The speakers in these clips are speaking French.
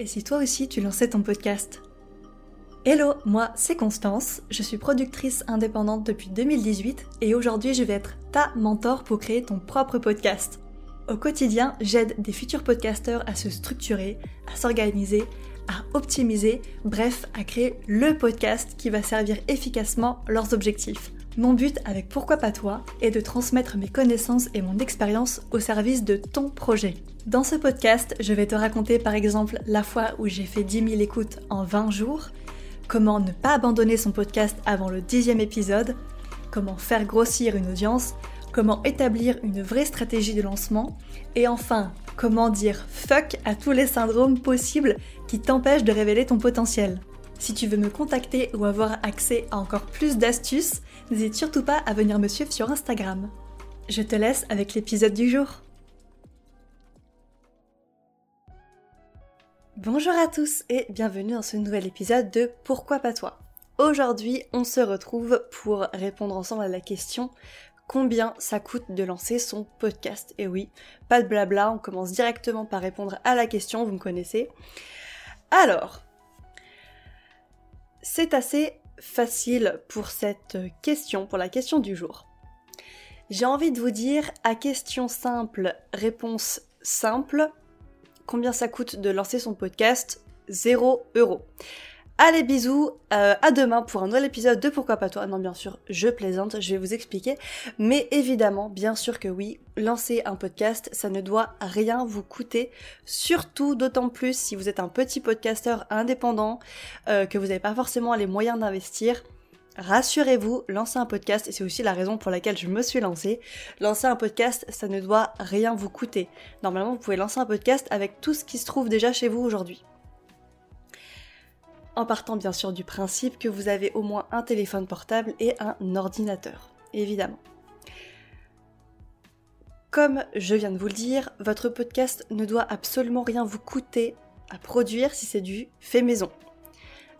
Et si toi aussi tu lançais ton podcast Hello, moi c'est Constance, je suis productrice indépendante depuis 2018 et aujourd'hui je vais être ta mentor pour créer ton propre podcast. Au quotidien, j'aide des futurs podcasteurs à se structurer, à s'organiser, à optimiser, bref, à créer le podcast qui va servir efficacement leurs objectifs. Mon but avec Pourquoi pas toi est de transmettre mes connaissances et mon expérience au service de ton projet. Dans ce podcast, je vais te raconter par exemple la fois où j'ai fait 10 000 écoutes en 20 jours, comment ne pas abandonner son podcast avant le dixième épisode, comment faire grossir une audience, comment établir une vraie stratégie de lancement, et enfin, comment dire fuck à tous les syndromes possibles qui t'empêchent de révéler ton potentiel. Si tu veux me contacter ou avoir accès à encore plus d'astuces, n'hésite surtout pas à venir me suivre sur Instagram. Je te laisse avec l'épisode du jour. Bonjour à tous et bienvenue dans ce nouvel épisode de Pourquoi pas toi? Aujourd'hui, on se retrouve pour répondre ensemble à la question combien ça coûte de lancer son podcast? Et oui, pas de blabla, on commence directement par répondre à la question, vous me connaissez. Alors, c'est assez facile pour cette question, pour la question du jour. J'ai envie de vous dire, à question simple, réponse simple, combien ça coûte de lancer son podcast 0 euros. Allez bisous, euh, à demain pour un nouvel épisode de Pourquoi pas toi? Non bien sûr, je plaisante, je vais vous expliquer. Mais évidemment, bien sûr que oui, lancer un podcast, ça ne doit rien vous coûter. Surtout d'autant plus si vous êtes un petit podcasteur indépendant, euh, que vous n'avez pas forcément les moyens d'investir. Rassurez-vous, lancer un podcast, et c'est aussi la raison pour laquelle je me suis lancée, lancer un podcast, ça ne doit rien vous coûter. Normalement, vous pouvez lancer un podcast avec tout ce qui se trouve déjà chez vous aujourd'hui en partant bien sûr du principe que vous avez au moins un téléphone portable et un ordinateur, évidemment. Comme je viens de vous le dire, votre podcast ne doit absolument rien vous coûter à produire si c'est du fait maison.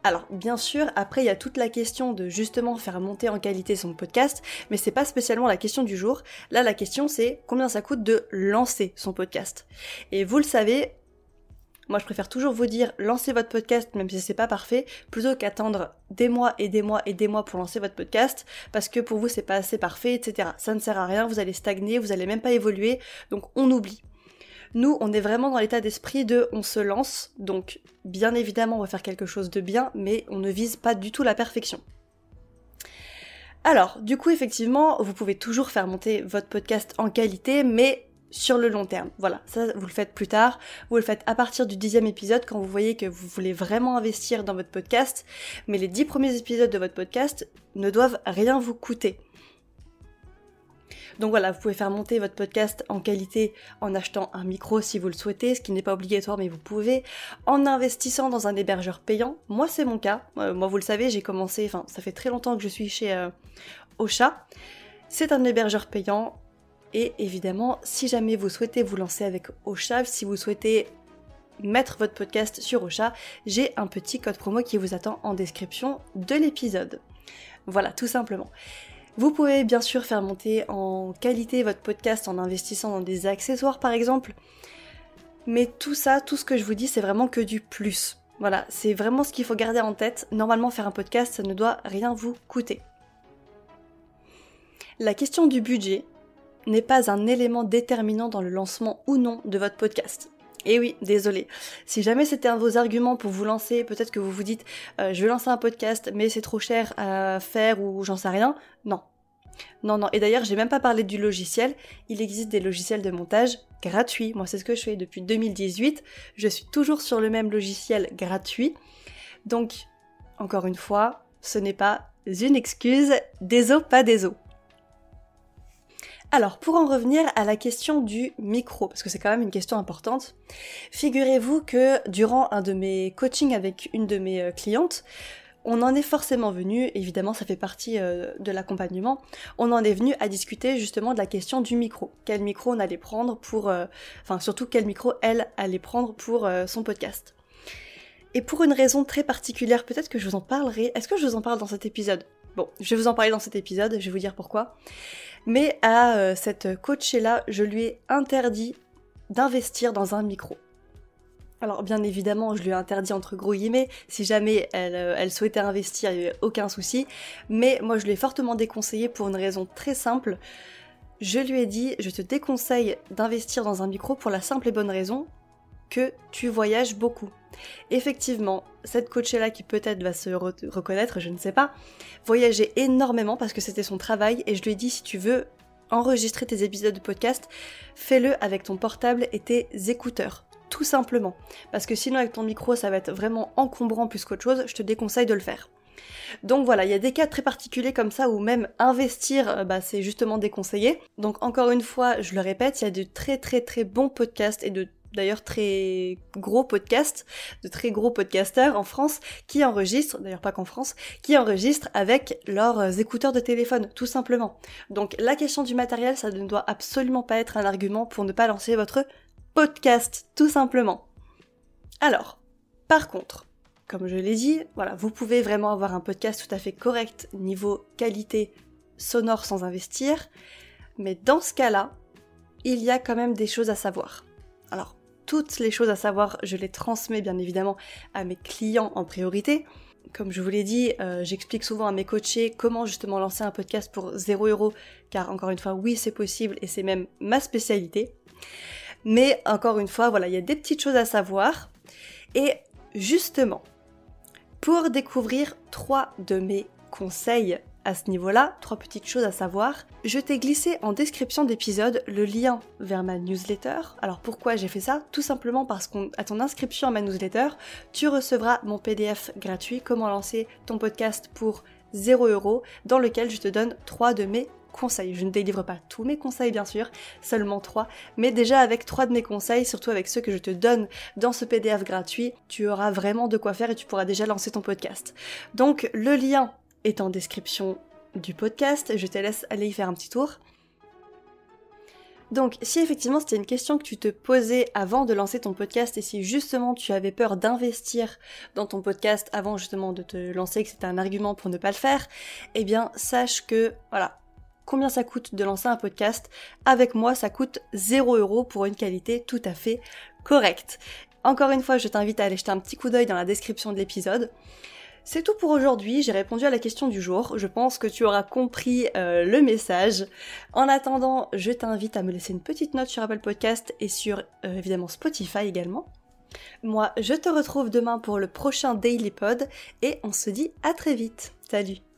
Alors bien sûr, après il y a toute la question de justement faire monter en qualité son podcast, mais c'est pas spécialement la question du jour. Là la question c'est combien ça coûte de lancer son podcast. Et vous le savez, moi, je préfère toujours vous dire, lancez votre podcast, même si c'est pas parfait, plutôt qu'attendre des mois et des mois et des mois pour lancer votre podcast, parce que pour vous, c'est pas assez parfait, etc. Ça ne sert à rien, vous allez stagner, vous allez même pas évoluer, donc on oublie. Nous, on est vraiment dans l'état d'esprit de on se lance, donc bien évidemment, on va faire quelque chose de bien, mais on ne vise pas du tout la perfection. Alors, du coup, effectivement, vous pouvez toujours faire monter votre podcast en qualité, mais sur le long terme. Voilà, ça vous le faites plus tard, vous le faites à partir du dixième épisode quand vous voyez que vous voulez vraiment investir dans votre podcast, mais les dix premiers épisodes de votre podcast ne doivent rien vous coûter. Donc voilà, vous pouvez faire monter votre podcast en qualité en achetant un micro si vous le souhaitez, ce qui n'est pas obligatoire mais vous pouvez, en investissant dans un hébergeur payant. Moi c'est mon cas, euh, moi vous le savez, j'ai commencé, enfin ça fait très longtemps que je suis chez euh, Ocha. C'est un hébergeur payant, et évidemment, si jamais vous souhaitez vous lancer avec Ocha, si vous souhaitez mettre votre podcast sur Ocha, j'ai un petit code promo qui vous attend en description de l'épisode. Voilà, tout simplement. Vous pouvez bien sûr faire monter en qualité votre podcast en investissant dans des accessoires par exemple. Mais tout ça, tout ce que je vous dis, c'est vraiment que du plus. Voilà, c'est vraiment ce qu'il faut garder en tête. Normalement, faire un podcast, ça ne doit rien vous coûter. La question du budget, n'est pas un élément déterminant dans le lancement ou non de votre podcast. Et oui, désolé. Si jamais c'était un de vos arguments pour vous lancer, peut-être que vous vous dites euh, je vais lancer un podcast mais c'est trop cher à faire ou j'en sais rien. Non. Non, non. Et d'ailleurs, j'ai même pas parlé du logiciel. Il existe des logiciels de montage gratuits. Moi, c'est ce que je fais depuis 2018. Je suis toujours sur le même logiciel gratuit. Donc, encore une fois, ce n'est pas une excuse. Des os, pas des os. Alors, pour en revenir à la question du micro, parce que c'est quand même une question importante, figurez-vous que durant un de mes coachings avec une de mes euh, clientes, on en est forcément venu, évidemment ça fait partie euh, de l'accompagnement, on en est venu à discuter justement de la question du micro. Quel micro on allait prendre pour... Euh, enfin surtout quel micro elle allait prendre pour son podcast. Et pour une raison très particulière, peut-être que je vous en parlerai. Est-ce que je vous en parle dans cet épisode? Bon, je vais vous en parler dans cet épisode, je vais vous dire pourquoi. Mais à euh, cette coachée-là, je lui ai interdit d'investir dans un micro. Alors bien évidemment, je lui ai interdit entre gros guillemets, si jamais elle, euh, elle souhaitait investir, il n'y avait aucun souci, mais moi je lui ai fortement déconseillé pour une raison très simple. Je lui ai dit, je te déconseille d'investir dans un micro pour la simple et bonne raison tu voyages beaucoup. Effectivement, cette coachée-là qui peut-être va se reconnaître, je ne sais pas, voyageait énormément parce que c'était son travail et je lui ai dit si tu veux enregistrer tes épisodes de podcast, fais-le avec ton portable et tes écouteurs. Tout simplement. Parce que sinon avec ton micro ça va être vraiment encombrant plus qu'autre chose, je te déconseille de le faire. Donc voilà, il y a des cas très particuliers comme ça où même investir, euh, bah, c'est justement déconseillé. Donc encore une fois, je le répète, il y a de très très très bons podcasts et de d'ailleurs très gros podcasts, de très gros podcasteurs en France qui enregistrent, d'ailleurs pas qu'en France, qui enregistrent avec leurs écouteurs de téléphone, tout simplement. Donc la question du matériel, ça ne doit absolument pas être un argument pour ne pas lancer votre podcast, tout simplement. Alors, par contre, comme je l'ai dit, voilà, vous pouvez vraiment avoir un podcast tout à fait correct niveau qualité sonore sans investir, mais dans ce cas-là, il y a quand même des choses à savoir. Alors, toutes les choses à savoir, je les transmets bien évidemment à mes clients en priorité. Comme je vous l'ai dit, euh, j'explique souvent à mes coachés comment justement lancer un podcast pour 0 euros, car encore une fois, oui, c'est possible et c'est même ma spécialité. Mais encore une fois, voilà, il y a des petites choses à savoir. Et justement, pour découvrir trois de mes conseils à ce niveau-là, trois petites choses à savoir. Je t'ai glissé en description d'épisode le lien vers ma newsletter. Alors pourquoi j'ai fait ça? Tout simplement parce qu'à ton inscription à ma newsletter, tu recevras mon PDF gratuit Comment lancer ton podcast pour 0 euros dans lequel je te donne trois de mes conseils. Je ne délivre pas tous mes conseils bien sûr, seulement trois, mais déjà avec trois de mes conseils, surtout avec ceux que je te donne dans ce PDF gratuit, tu auras vraiment de quoi faire et tu pourras déjà lancer ton podcast. Donc le lien est en description du podcast. Je te laisse aller y faire un petit tour. Donc, si effectivement c'était une question que tu te posais avant de lancer ton podcast et si justement tu avais peur d'investir dans ton podcast avant justement de te lancer, que c'était un argument pour ne pas le faire, eh bien sache que, voilà, combien ça coûte de lancer un podcast? Avec moi, ça coûte 0 euros pour une qualité tout à fait correcte. Encore une fois, je t'invite à aller jeter un petit coup d'œil dans la description de l'épisode. C'est tout pour aujourd'hui, j'ai répondu à la question du jour, je pense que tu auras compris euh, le message. En attendant, je t'invite à me laisser une petite note sur Apple Podcast et sur euh, évidemment Spotify également. Moi, je te retrouve demain pour le prochain Daily Pod et on se dit à très vite. Salut